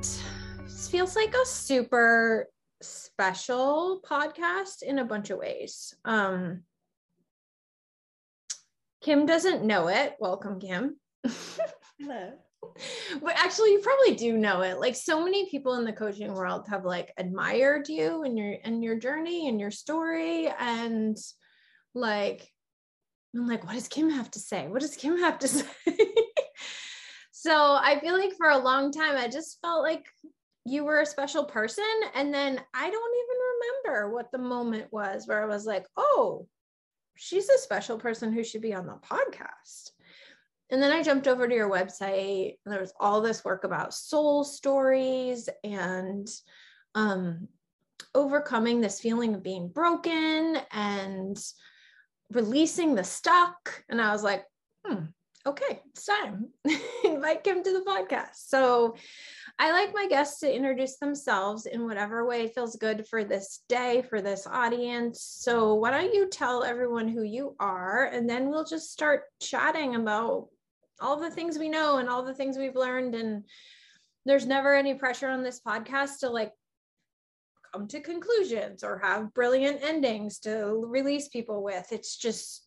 This feels like a super special podcast in a bunch of ways. Um, Kim doesn't know it. Welcome, Kim. Hello. But actually, you probably do know it. Like so many people in the coaching world have like admired you and your and your journey and your story. And like, I'm like, what does Kim have to say? What does Kim have to say? So I feel like for a long time, I just felt like you were a special person. And then I don't even remember what the moment was where I was like, oh, she's a special person who should be on the podcast. And then I jumped over to your website, and there was all this work about soul stories and um, overcoming this feeling of being broken and releasing the stuck. And I was like, hmm, okay, it's time. Invite Kim to the podcast. So I like my guests to introduce themselves in whatever way feels good for this day, for this audience. So, why don't you tell everyone who you are, and then we'll just start chatting about all the things we know and all the things we've learned. And there's never any pressure on this podcast to like come to conclusions or have brilliant endings to release people with. It's just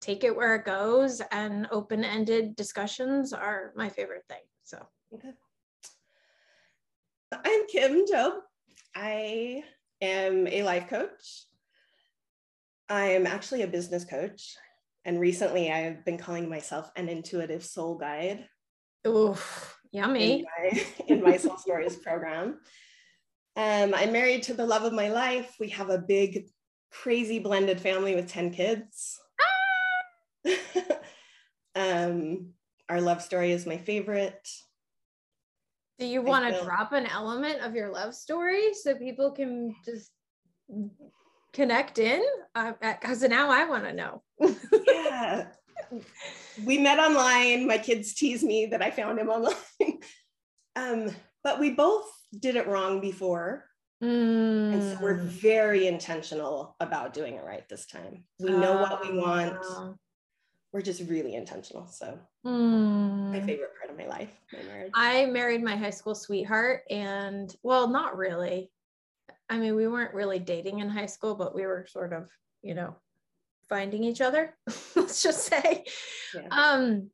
take it where it goes, and open ended discussions are my favorite thing. So, okay. I'm Kim Job. I am a life coach. I am actually a business coach. And recently I've been calling myself an intuitive soul guide. Oof, yummy. In my, in my Soul Stories program. Um, I'm married to the love of my life. We have a big, crazy blended family with 10 kids. Ah! um, our love story is my favorite. Do you want to drop an element of your love story so people can just connect in? Because uh, now I want to know. yeah. We met online. My kids tease me that I found him online. um, but we both did it wrong before. Mm. And so we're mm. very intentional about doing it right this time. We know what we want we're just really intentional. So mm. my favorite part of my life, my marriage. I married my high school sweetheart and well, not really. I mean, we weren't really dating in high school, but we were sort of, you know, finding each other, let's just say. Yeah. Um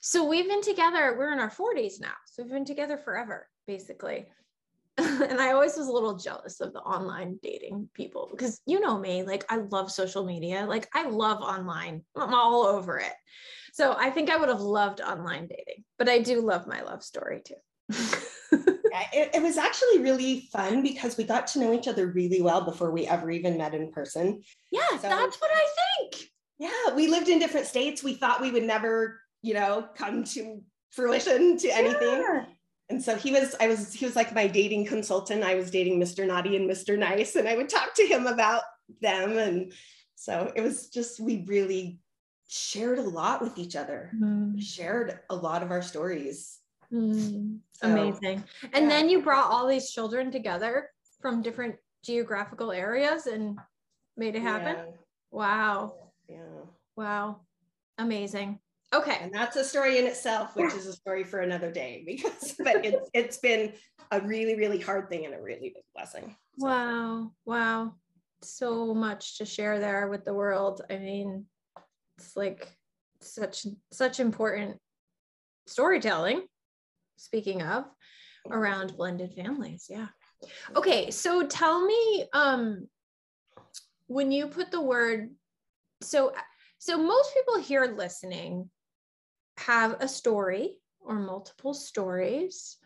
so we've been together, we're in our 40s now. So we've been together forever, basically. and I always was a little jealous of the online dating people because you know me, like I love social media, like I love online, I'm all over it. So I think I would have loved online dating, but I do love my love story too. yeah, it, it, was actually really fun because we got to know each other really well before we ever even met in person. Yeah, so, that's what I think. Yeah, we lived in different states. We thought we would never, you know, come to fruition to anything. Yeah and so he was i was he was like my dating consultant. I was dating mr naughty and mr nice and i would talk to him about them. And so it was just we really shared a lot with each other. Mm. shared a lot of our stories. Mm. so, amazing. And yeah. then you brought all these children together from different geographical areas and made it happen? Yeah. wow. Yeah. Wow. Amazing Okay. And that's a story in itself, which is a story for another day because but it's it's been a really, really hard thing and a really big blessing. So. Wow. Wow. So much to share there with the world. I mean, it's like such such important storytelling, speaking of, around blended families. Yeah. Okay, so tell me um when you put the word so so most people here listening have a story or multiple stories.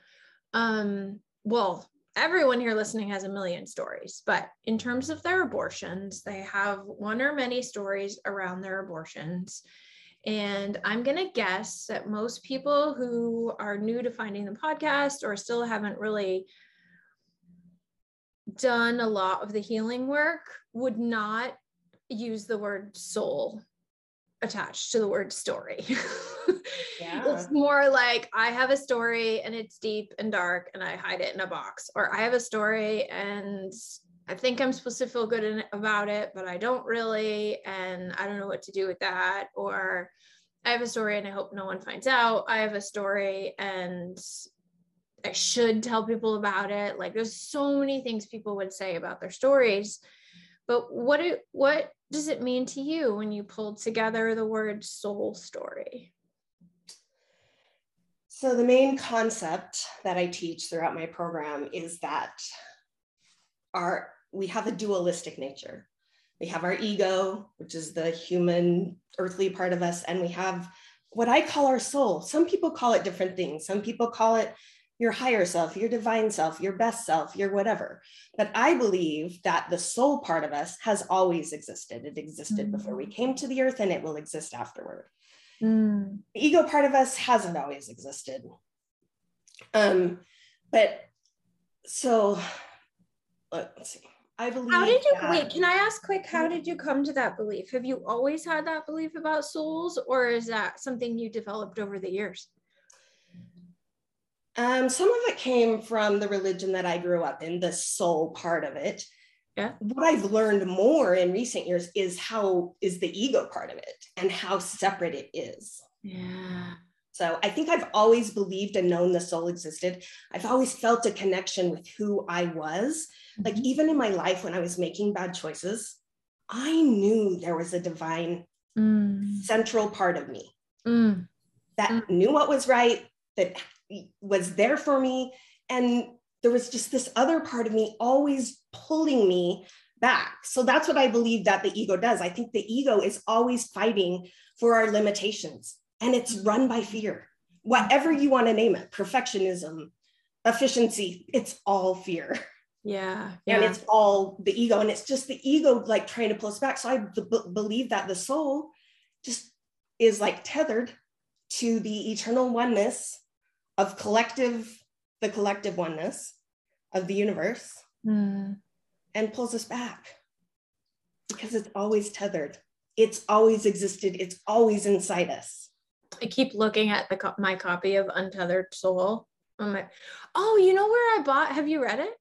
Um, well, everyone here listening has a million stories, but in terms of their abortions, they have one or many stories around their abortions. And I'm going to guess that most people who are new to finding the podcast or still haven't really done a lot of the healing work would not use the word soul attached to the word story. Yeah. it's more like I have a story and it's deep and dark and I hide it in a box, or I have a story and I think I'm supposed to feel good in, about it, but I don't really, and I don't know what to do with that. Or I have a story and I hope no one finds out. I have a story and I should tell people about it. Like there's so many things people would say about their stories. But what do, what does it mean to you when you pulled together the word soul story? So the main concept that I teach throughout my program is that our we have a dualistic nature. We have our ego, which is the human earthly part of us, and we have what I call our soul. Some people call it different things. Some people call it your higher self, your divine self, your best self, your whatever. But I believe that the soul part of us has always existed. It existed mm. before we came to the earth and it will exist afterward. Mm. The ego part of us hasn't always existed. Um, but so let's see. I believe. How did you that, wait? Can I ask quick? How did you come to that belief? Have you always had that belief about souls, or is that something you developed over the years? Um, some of it came from the religion that I grew up in, the soul part of it. Yeah. What I've learned more in recent years is how is the ego part of it and how separate it is. Yeah. So I think I've always believed and known the soul existed. I've always felt a connection with who I was. Mm-hmm. Like even in my life when I was making bad choices, I knew there was a divine mm. central part of me mm. that mm. knew what was right, that was there for me. And there was just this other part of me always pulling me back. So that's what I believe that the ego does. I think the ego is always fighting for our limitations and it's run by fear. Whatever you want to name it, perfectionism, efficiency, it's all fear. Yeah, yeah. And it's all the ego. And it's just the ego like trying to pull us back. So I b- believe that the soul just is like tethered to the eternal oneness of collective, the collective oneness of the universe mm. and pulls us back because it's always tethered. It's always existed. It's always inside us. I keep looking at the my copy of Untethered Soul. I'm like, oh, you know where I bought? Have you read it?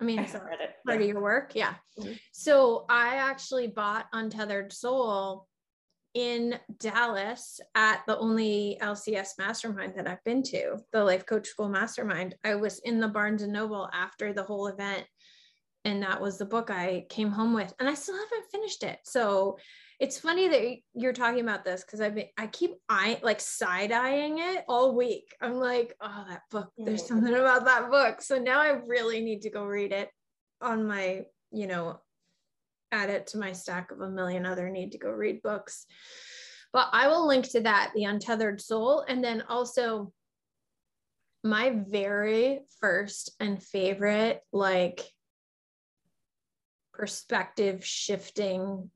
I mean, I have read it. Part yeah. of your work, yeah. Mm-hmm. So I actually bought Untethered Soul in Dallas at the only LCS mastermind that I've been to, the Life Coach School Mastermind. I was in the Barnes and Noble after the whole event, and that was the book I came home with, and I still haven't finished it. So it's funny that you're talking about this because I've been I keep I like side eyeing it all week. I'm like, oh, that book. There's something about that book. So now I really need to go read it on my you know add it to my stack of a million other need to go read books. But I will link to that, The Untethered Soul. And then also my very first and favorite, like perspective shifting,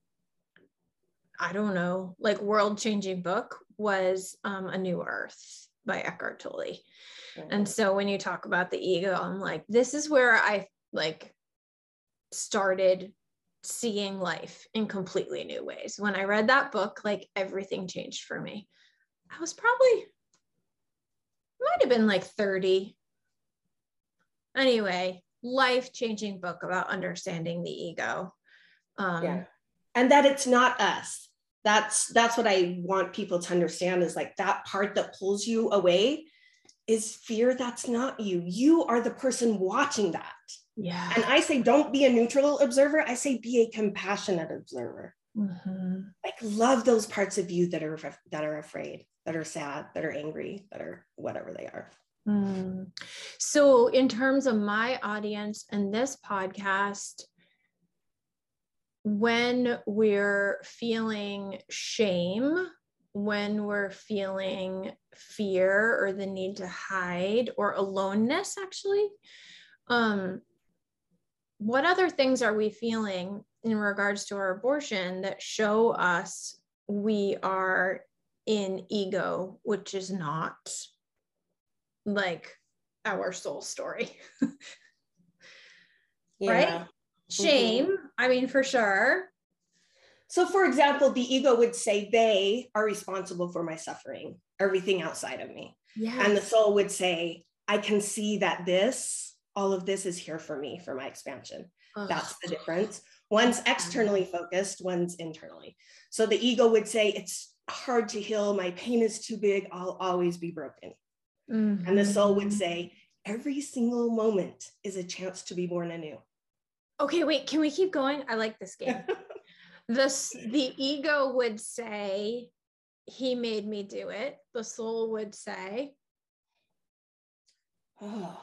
I don't know, like world changing book was um, A New Earth by Eckhart Tolle. Mm-hmm. And so when you talk about the ego, I'm like, this is where I like started seeing life in completely new ways. When I read that book, like everything changed for me. I was probably, might have been like 30. Anyway, life changing book about understanding the ego. Um, yeah. And that it's not us. That's that's what I want people to understand is like that part that pulls you away is fear that's not you. You are the person watching that. Yeah. And I say, don't be a neutral observer. I say, be a compassionate observer. Mm-hmm. Like love those parts of you that are that are afraid, that are sad, that are angry, that are whatever they are. Mm. So, in terms of my audience and this podcast, when we're feeling shame, when we're feeling fear or the need to hide or aloneness, actually, um, what other things are we feeling in regards to our abortion that show us we are in ego, which is not like our soul story. yeah. Right? Shame, mm-hmm. I mean, for sure. So, for example, the ego would say they are responsible for my suffering, everything outside of me. Yes. And the soul would say, I can see that this, all of this is here for me, for my expansion. Ugh. That's the difference. One's externally focused, one's internally. So the ego would say, It's hard to heal. My pain is too big. I'll always be broken. Mm-hmm. And the soul would say, Every single moment is a chance to be born anew. Okay, wait, can we keep going? I like this game. this the ego would say, He made me do it. The soul would say, Oh,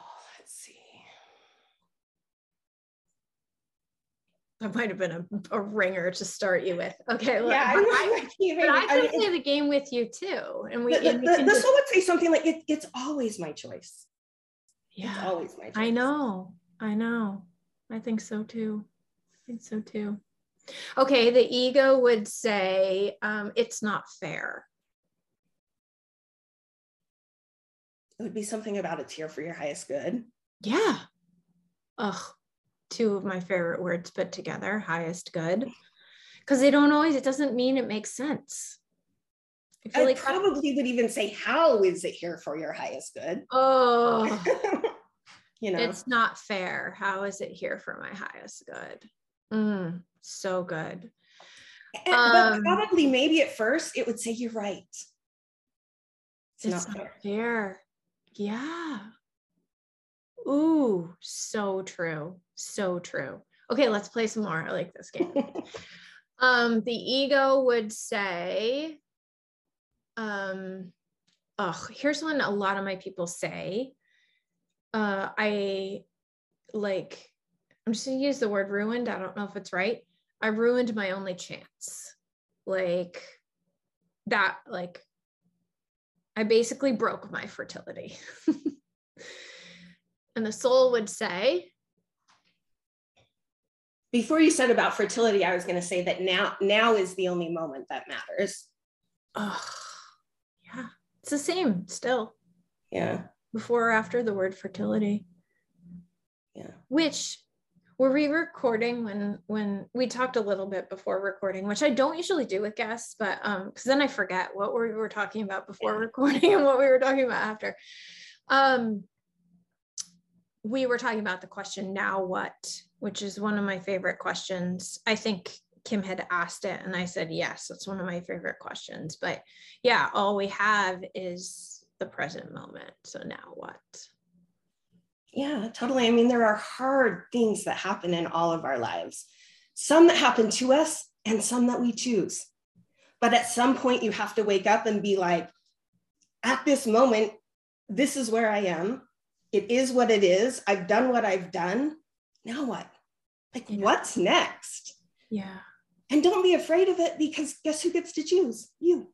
that might have been a, a ringer to start you with. Okay, look, yeah, but I, but I can I play the game with you too, and we. The, and we the, the just, soul would say something like, it, "It's always my choice." Yeah, it's always my choice. I know, I know. I think so too. I think so too. Okay, the ego would say, um, "It's not fair." It would be something about it's here for your highest good. Yeah. Ugh, two of my favorite words put together highest good. Because they don't always it doesn't mean it makes sense. I, feel I like probably would even say how is it here for your highest good? Oh. You know? It's not fair. How is it here for my highest good? Mm, so good. And, um, but probably maybe at first it would say you're right. It's, it's not, not fair. fair. Yeah Ooh, so true. So true. Okay, let's play some more. I like this game. um, the ego would say, um, oh, here's one a lot of my people say. Uh, I like, I'm just gonna use the word ruined. I don't know if it's right. I ruined my only chance. Like that, like I basically broke my fertility. and the soul would say before you said about fertility i was going to say that now now is the only moment that matters. Oh yeah it's the same still. Yeah. Before or after the word fertility. Yeah. Which were we recording when when we talked a little bit before recording which i don't usually do with guests but um because then i forget what we were talking about before yeah. recording and what we were talking about after. Um we were talking about the question now what which is one of my favorite questions. I think kim had asked it and i said yes that's one of my favorite questions. But yeah all we have is the present moment. So now what? Yeah totally. I mean there are hard things that happen in all of our lives. Some that happen to us and some that we choose. But at some point you have to wake up and be like at this moment this is where i am it is what it is. I've done what I've done. Now what? Like, yeah. what's next? Yeah. And don't be afraid of it because guess who gets to choose? You.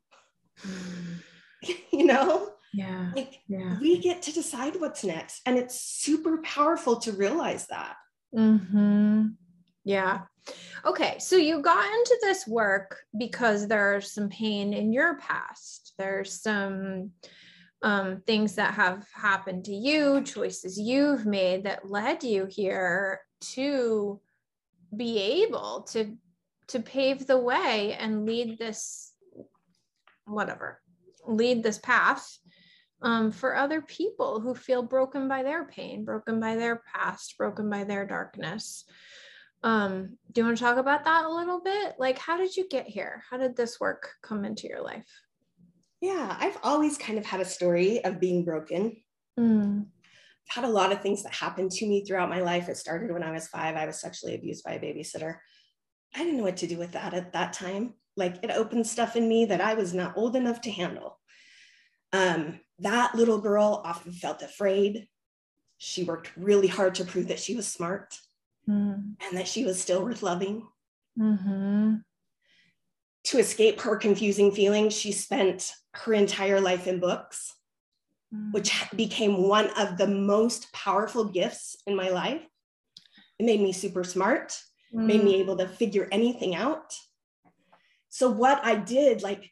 you know? Yeah. Like, yeah. we get to decide what's next. And it's super powerful to realize that. Mm-hmm. Yeah. Okay. So you got into this work because there's some pain in your past. There's some um, things that have happened to you, choices you've made that led you here to be able to to pave the way and lead this whatever lead this path um, for other people who feel broken by their pain broken by their past broken by their darkness. Um, do you want to talk about that a little bit? Like how did you get here? How did this work come into your life yeah, I've always kind of had a story of being broken. Mm. I've had a lot of things that happened to me throughout my life. It started when I was five. I was sexually abused by a babysitter. I didn't know what to do with that at that time. Like it opened stuff in me that I was not old enough to handle. Um, that little girl often felt afraid. She worked really hard to prove that she was smart mm. and that she was still worth loving. Mm-hmm to escape her confusing feelings, she spent her entire life in books, mm. which became one of the most powerful gifts in my life. It made me super smart, mm. made me mm. able to figure anything out. So, what I did, like,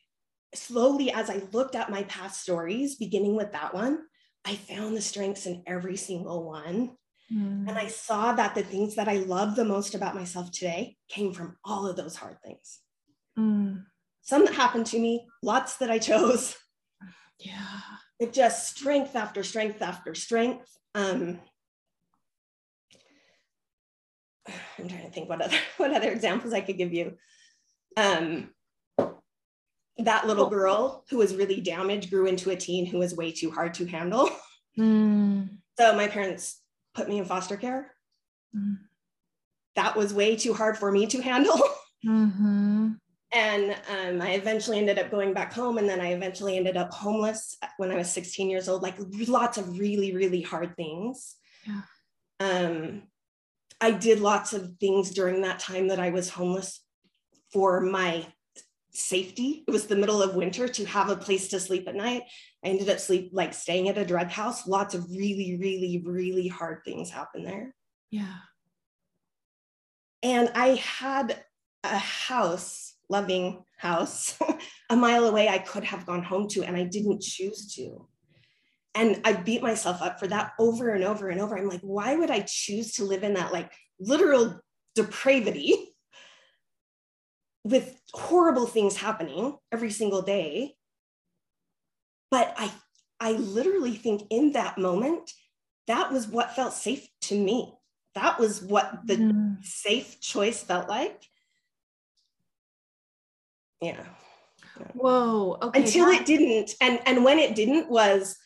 slowly, as I looked at my past stories, beginning with that one, I found the strengths in every single one. Mm. And I saw that the things that I love the most about myself today came from all of those hard things. Mm. Some that happened to me, lots that I chose. Yeah. It just strength after strength after strength. Um, I'm trying to think what other what other examples I could give you. Um, that little girl who was really damaged grew into a teen who was way too hard to handle. Mm. So my parents put me in foster care. Mm. That was way too hard for me to handle. Mm-hmm. And um, I eventually ended up going back home. And then I eventually ended up homeless when I was 16 years old, like lots of really, really hard things. Yeah. Um, I did lots of things during that time that I was homeless for my safety. It was the middle of winter to have a place to sleep at night. I ended up sleep like staying at a drug house. Lots of really, really, really hard things happened there. Yeah. And I had a house, loving house, a mile away I could have gone home to, and I didn't choose to. And I beat myself up for that over and over and over. I'm like, why would I choose to live in that like literal depravity with horrible things happening every single day. But I, I literally think in that moment, that was what felt safe to me. That was what the mm. safe choice felt like. Yeah. Whoa. Okay. Until that- it didn't. And and when it didn't was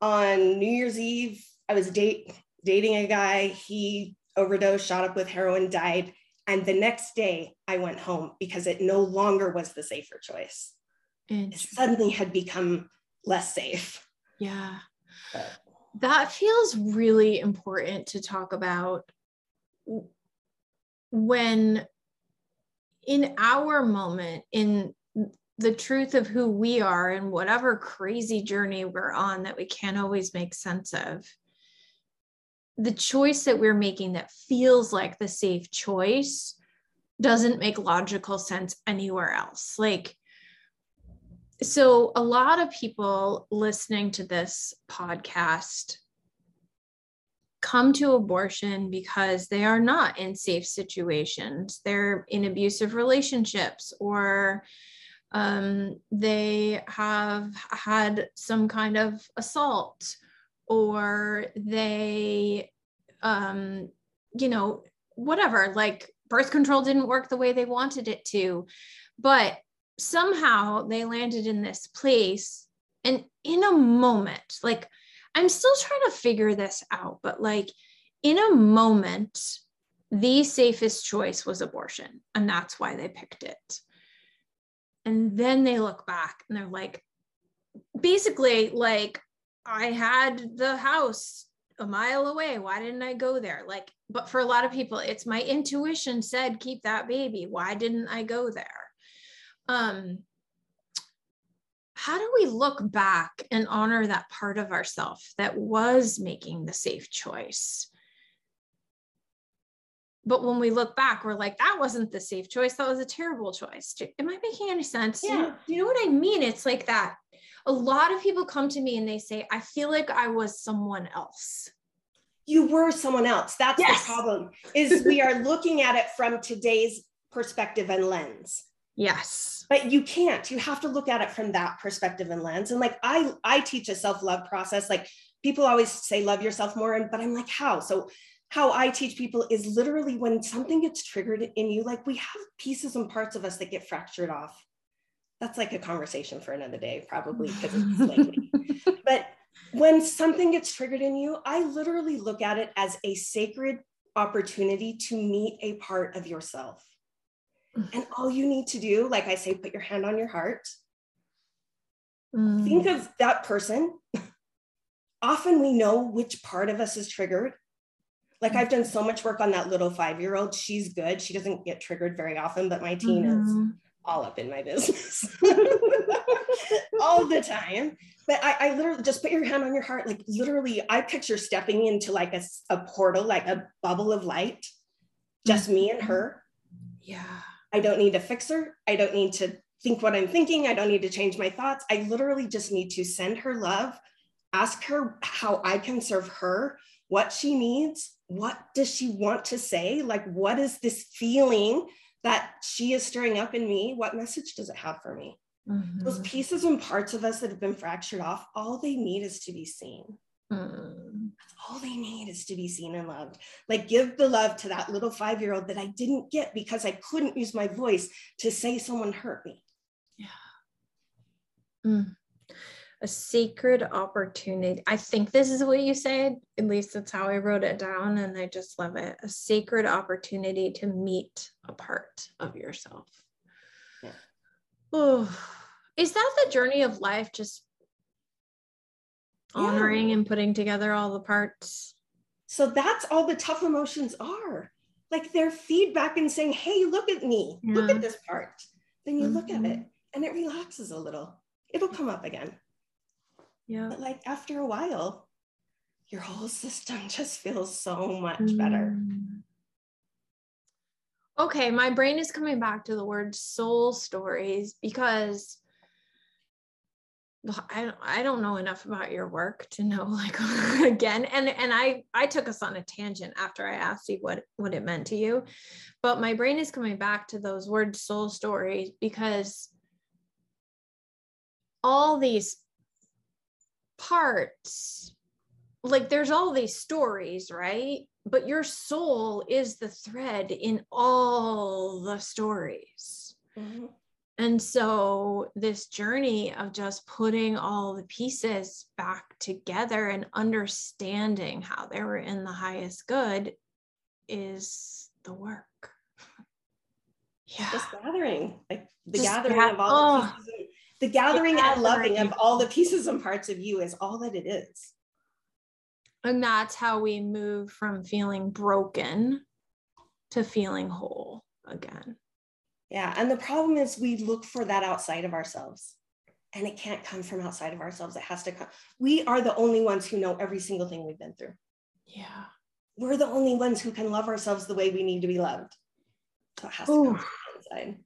on New Year's Eve. I was date dating a guy. He overdosed, shot up with heroin, died. And the next day I went home because it no longer was the safer choice. It suddenly had become less safe. Yeah. But. That feels really important to talk about when in our moment in the truth of who we are and whatever crazy journey we're on that we can't always make sense of the choice that we're making that feels like the safe choice doesn't make logical sense anywhere else. Like, so a lot of people listening to this podcast come to abortion because they are not in safe situations. They're in abusive relationships or um, they have had some kind of assault or they um you know whatever like birth control didn't work the way they wanted it to but somehow they landed in this place and in a moment like i'm still trying to figure this out but like in a moment the safest choice was abortion and that's why they picked it and then they look back and they're like basically like I had the house a mile away. Why didn't I go there? Like, but for a lot of people, it's my intuition said keep that baby. Why didn't I go there? Um, how do we look back and honor that part of ourself that was making the safe choice? But when we look back, we're like, that wasn't the safe choice. That was a terrible choice. Am I making any sense? Yeah. You know, you know what I mean? It's like that a lot of people come to me and they say, I feel like I was someone else. You were someone else. That's yes. the problem. Is we are looking at it from today's perspective and lens. Yes. But you can't. You have to look at it from that perspective and lens. And like I I teach a self-love process. Like people always say love yourself more and but I'm like how? So how I teach people is literally when something gets triggered in you, like we have pieces and parts of us that get fractured off that's like a conversation for another day, probably because it's lengthy. but when something gets triggered in you, I literally look at it as a sacred opportunity to meet a part of yourself. And all you need to do, like I say, put your hand on your heart. Mm. Think of that person. Often we know which part of us is triggered. Like I've done so much work on that little five year old. She's good. She doesn't get triggered very often, but my teen mm-hmm. is all up in my business all the time. But I, I, literally just put your hand on your heart. Like literally, I picture stepping into like a, a portal, like a bubble of light, just me and her. Yeah. I don't need to fix her. I don't need to think what I'm thinking. I don't need to change my thoughts. I literally just need to send her love, ask her how I can serve her, what she needs, what does she want to say? Like, what is this feeling that she is stirring up in me? What message does it have for me? Mm-hmm. Those pieces and parts of us that have been fractured off, all they need is to be seen. Mm. That's all they need is to be seen and loved. Like, give the love to that little five year old that I didn't get because I couldn't use my voice to say someone hurt me. Yeah. Mm. A sacred opportunity. I think this is what you said. At least that's how I wrote it down. And I just love it. A sacred opportunity to meet a part of yourself. Yeah. Oh, is that the journey of life? Just honoring yeah. and putting together all the parts. So that's all the tough emotions are. Like they're feedback and saying, hey, look at me, yeah. look at this part. Then you mm-hmm. look at it mm-hmm. and it relaxes a little. It'll come up again. Yeah. But like after a while, your whole system just feels so much mm. better. Okay, my brain is coming back to the word soul stories because I, I don't know enough about your work to know like again and and I I took us on a tangent after I asked you what what it meant to you but my brain is coming back to those words soul stories because all these parts like there's all these stories right but your soul is the thread in all the stories mm-hmm. And so, this journey of just putting all the pieces back together and understanding how they were in the highest good is the work. Yeah. Just gathering, like the just gathering ga- of all oh, the pieces, the gathering the and loving of all the pieces and parts of you is all that it is. And that's how we move from feeling broken to feeling whole again. Yeah. And the problem is we look for that outside of ourselves. And it can't come from outside of ourselves. It has to come. We are the only ones who know every single thing we've been through. Yeah. We're the only ones who can love ourselves the way we need to be loved. So it has to Ooh. come inside.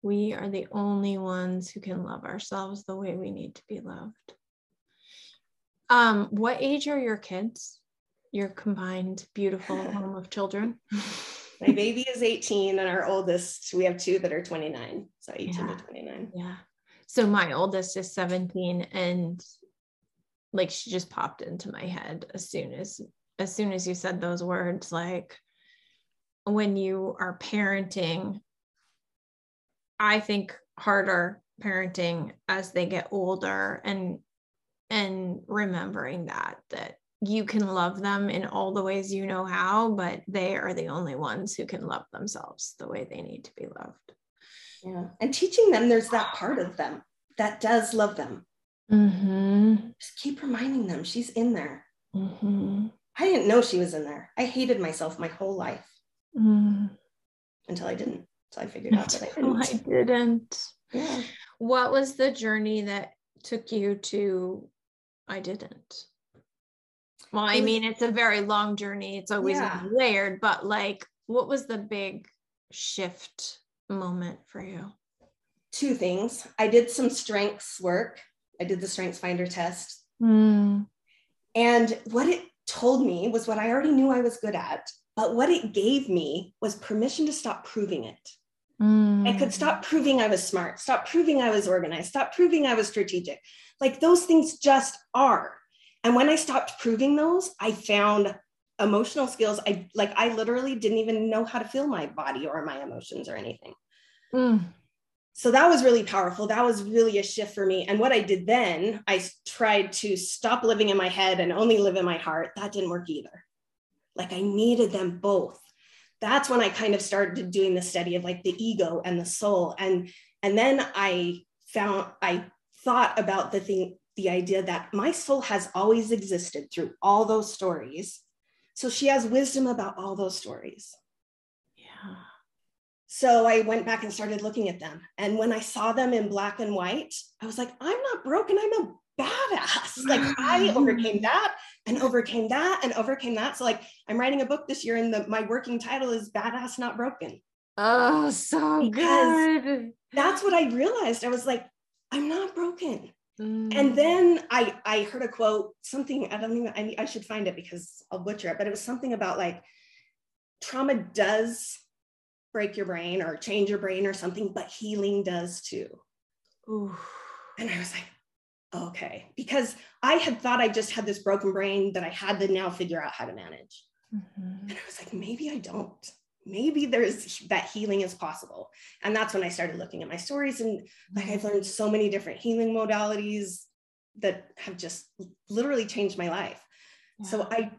We are the only ones who can love ourselves the way we need to be loved. Um, what age are your kids? Your combined beautiful home of children? my baby is 18 and our oldest we have two that are 29 so 18 yeah. to 29 yeah so my oldest is 17 and like she just popped into my head as soon as as soon as you said those words like when you are parenting i think harder parenting as they get older and and remembering that that you can love them in all the ways you know how, but they are the only ones who can love themselves the way they need to be loved. Yeah. And teaching them there's that part of them that does love them. Mm-hmm. Just keep reminding them she's in there. Mm-hmm. I didn't know she was in there. I hated myself my whole life mm. until I didn't. So I figured out that I didn't. I didn't. Yeah. What was the journey that took you to I didn't? Well, I mean, it's a very long journey. It's always yeah. layered, but like, what was the big shift moment for you? Two things. I did some strengths work. I did the strengths finder test. Mm. And what it told me was what I already knew I was good at, but what it gave me was permission to stop proving it. Mm. I could stop proving I was smart, stop proving I was organized, stop proving I was strategic. Like those things just are. And when I stopped proving those, I found emotional skills. I like, I literally didn't even know how to feel my body or my emotions or anything. Mm. So that was really powerful. That was really a shift for me. And what I did then, I tried to stop living in my head and only live in my heart. That didn't work either. Like, I needed them both. That's when I kind of started doing the study of like the ego and the soul. And, and then I found, I thought about the thing, the idea that my soul has always existed through all those stories. So she has wisdom about all those stories. Yeah. So I went back and started looking at them. And when I saw them in black and white, I was like, I'm not broken. I'm a badass. Like I overcame that and overcame that and overcame that. So like I'm writing a book this year and the, my working title is Badass Not Broken. Oh, so good. That's what I realized. I was like, I'm not broken. Mm. And then I I heard a quote, something, I don't even I, I should find it because I'll butcher it, but it was something about like trauma does break your brain or change your brain or something, but healing does too. Ooh. And I was like, okay, because I had thought I just had this broken brain that I had to now figure out how to manage. Mm-hmm. And I was like, maybe I don't. Maybe there's that healing is possible. And that's when I started looking at my stories. And like I've learned so many different healing modalities that have just literally changed my life. Yeah. So I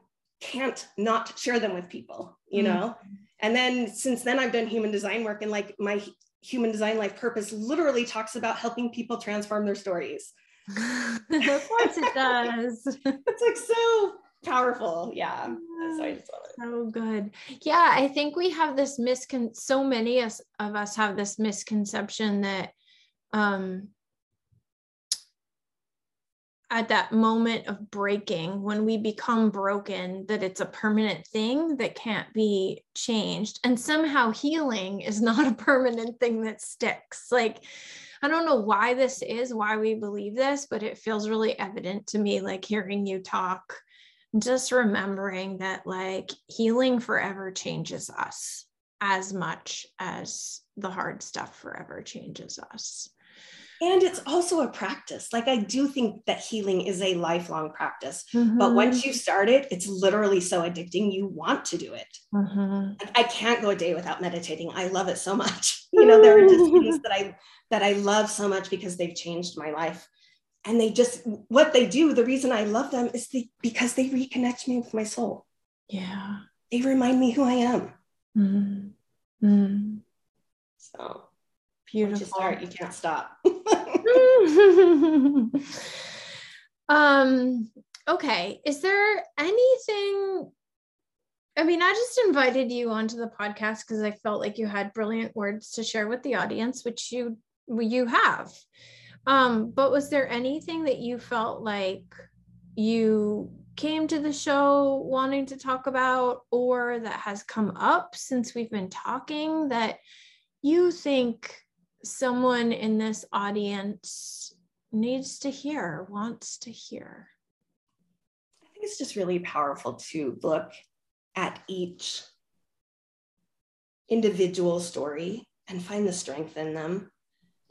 can't not share them with people, you mm-hmm. know? And then since then, I've done human design work, and like my human design life purpose literally talks about helping people transform their stories. of course it does. it's like so powerful. Yeah. So, so good. Yeah. I think we have this miscon so many of us have this misconception that um at that moment of breaking when we become broken that it's a permanent thing that can't be changed and somehow healing is not a permanent thing that sticks like i don't know why this is why we believe this but it feels really evident to me like hearing you talk just remembering that like healing forever changes us as much as the hard stuff forever changes us. And it's also a practice. Like i do think that healing is a lifelong practice mm-hmm. but once you start it it's literally so addicting you want to do it. Mm-hmm. i can't go a day without meditating. I love it so much. You know there are just things that i that i love so much because they've changed my life and they just what they do the reason i love them is the, because they reconnect me with my soul yeah they remind me who i am mm-hmm. so Beautiful. You start, you can't stop. um, okay. Is there anything? I mean, I just invited you onto the podcast because I felt like you had brilliant words to share with the audience, which you you have. Um, but was there anything that you felt like you came to the show wanting to talk about or that has come up since we've been talking that you think someone in this audience needs to hear, wants to hear? I think it's just really powerful to look at each individual story and find the strength in them.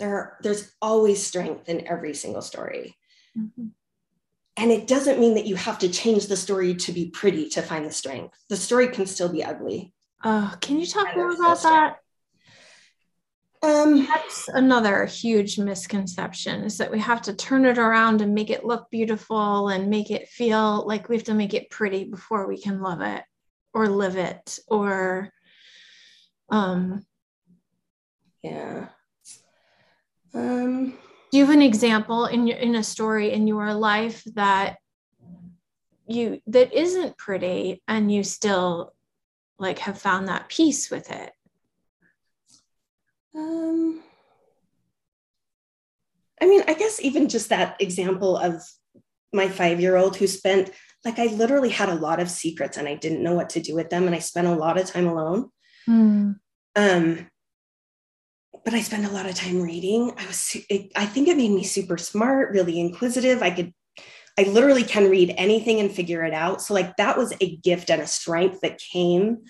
There are, there's always strength in every single story. Mm-hmm. And it doesn't mean that you have to change the story to be pretty to find the strength. The story can still be ugly. Uh, can you talk more about that? Um, That's another huge misconception is that we have to turn it around and make it look beautiful and make it feel like we have to make it pretty before we can love it or live it or um yeah um do you have an example in your in a story in your life that you that isn't pretty and you still like have found that peace with it um, I mean, I guess even just that example of my five year old who spent, like, I literally had a lot of secrets and I didn't know what to do with them. And I spent a lot of time alone. Mm. Um, but I spend a lot of time reading. I was, it, I think it made me super smart, really inquisitive. I could, I literally can read anything and figure it out. So, like, that was a gift and a strength that came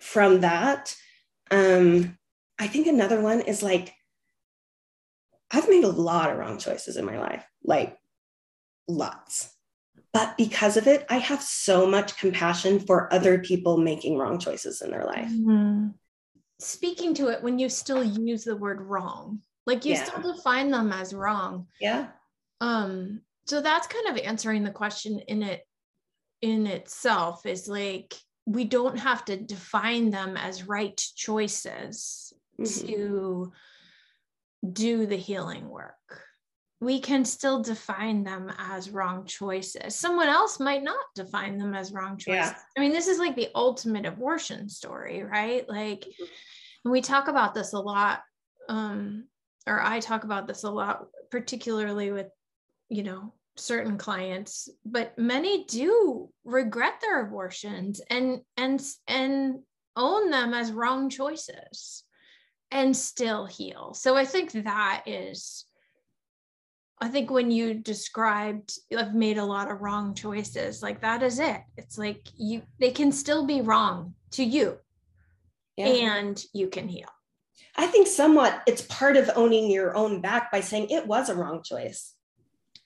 from that. Um, I think another one is like, I've made a lot of wrong choices in my life, like lots. But because of it, I have so much compassion for other people making wrong choices in their life. Mm-hmm. Speaking to it when you still use the word wrong, like you yeah. still define them as wrong. Yeah. Um, so that's kind of answering the question in it in itself is like we don't have to define them as right choices mm-hmm. to do the healing work. We can still define them as wrong choices. Someone else might not define them as wrong choices. Yeah. I mean, this is like the ultimate abortion story, right? Like, mm-hmm. we talk about this a lot, um, or I talk about this a lot, particularly with, you know, certain clients but many do regret their abortions and and and own them as wrong choices and still heal. So I think that is I think when you described I've made a lot of wrong choices, like that is it. It's like you they can still be wrong to you. Yeah. And you can heal. I think somewhat it's part of owning your own back by saying it was a wrong choice.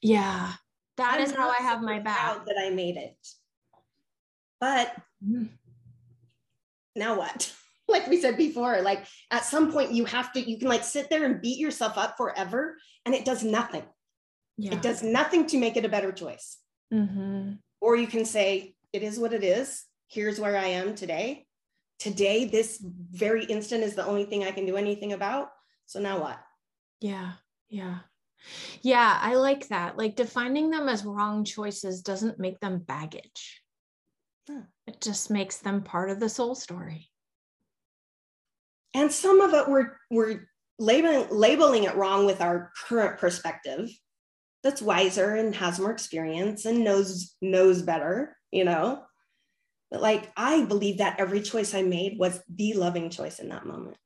Yeah. that I'm is how I have my back. That I made it. But mm. now what? like we said before, like at some point you have to, you can like sit there and beat yourself up forever and it does nothing. Yeah. It does nothing to make it a better choice. Mm-hmm. Or you can say, it is what it is. Here's where I am today. Today, this very instant is the only thing I can do anything about. So now what? Yeah. Yeah. Yeah. I like that. Like defining them as wrong choices doesn't make them baggage. Huh. It just makes them part of the soul story. And some of it we're, we're labeling, labeling it wrong with our current perspective that's wiser and has more experience and knows knows better you know? But like i believe that every choice i made was the loving choice in that moment.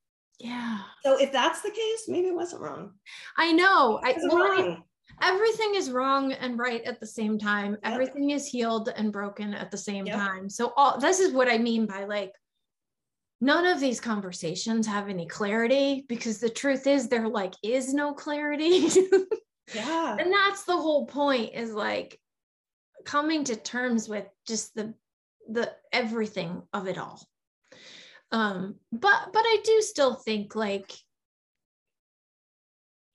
Yeah. So if that's the case maybe it wasn't wrong. I know. I, well, wrong. I, everything is wrong and right at the same time. Yep. everything is healed and broken at the same yep. time. So all this is what i mean by like none of these conversations have any clarity because the truth is there like is no clarity yeah. And that's the whole point is like coming to terms with just the the everything of it all. Um but but i do still think like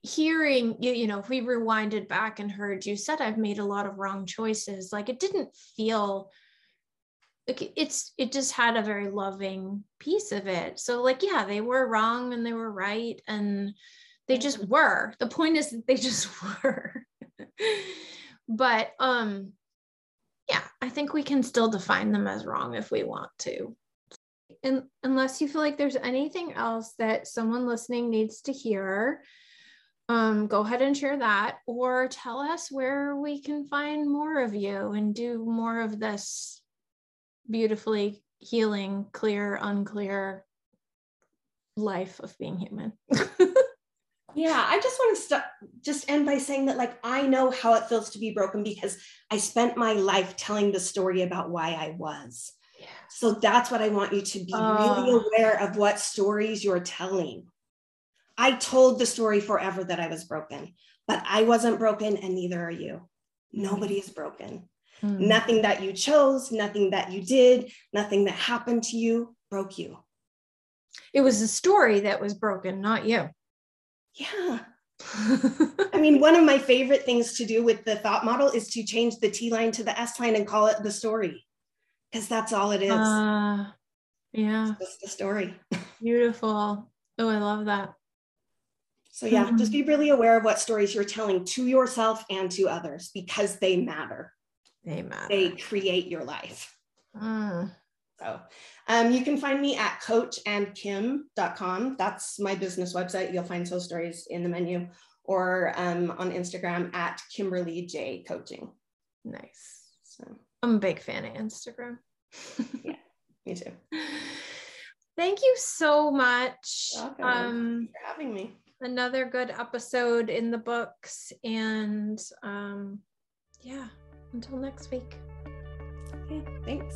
hearing you, you know if we rewinded back and heard you said i've made a lot of wrong choices like it didn't feel like it's it just had a very loving piece of it. So like yeah they were wrong and they were right. And they just were. The point is that they just were. But um yeah i think we can still define them as wrong if we want to. And unless you feel like there's anything else that someone listening needs to hear um, go ahead and share that or tell us where we can find more of you and do more of this beautifully healing clear unclear life of being human Yeah, I just want to st- just end by saying that like I know how it feels to be broken because I spent my life telling the story about why I was. Yeah. So that's what I want you to be uh, really aware of what stories you're telling. I told the story forever that I was broken, but I wasn't broken and neither are you. Nobody is broken. Mm. Nothing that you chose, nothing that you did, nothing that happened to you broke you. It was the story that was broken, not you. Yeah. I mean, one of my favorite things to do with the thought model is to change the T line to the S line and call it the story because that's all it is. Uh, yeah. It's just the story. Beautiful. Oh, I love that. So, yeah, mm-hmm. just be really aware of what stories you're telling to yourself and to others because they matter. They matter. They create your life. Mm. So um, you can find me at coachandkim.com. That's my business website. You'll find Soul Stories in the menu or um, on Instagram at Kimberly J Coaching. Nice. So I'm a big fan of Instagram. yeah, me too. Thank you so much. Welcome. Um, for having me. Another good episode in the books. And um, yeah, until next week. Okay, thanks.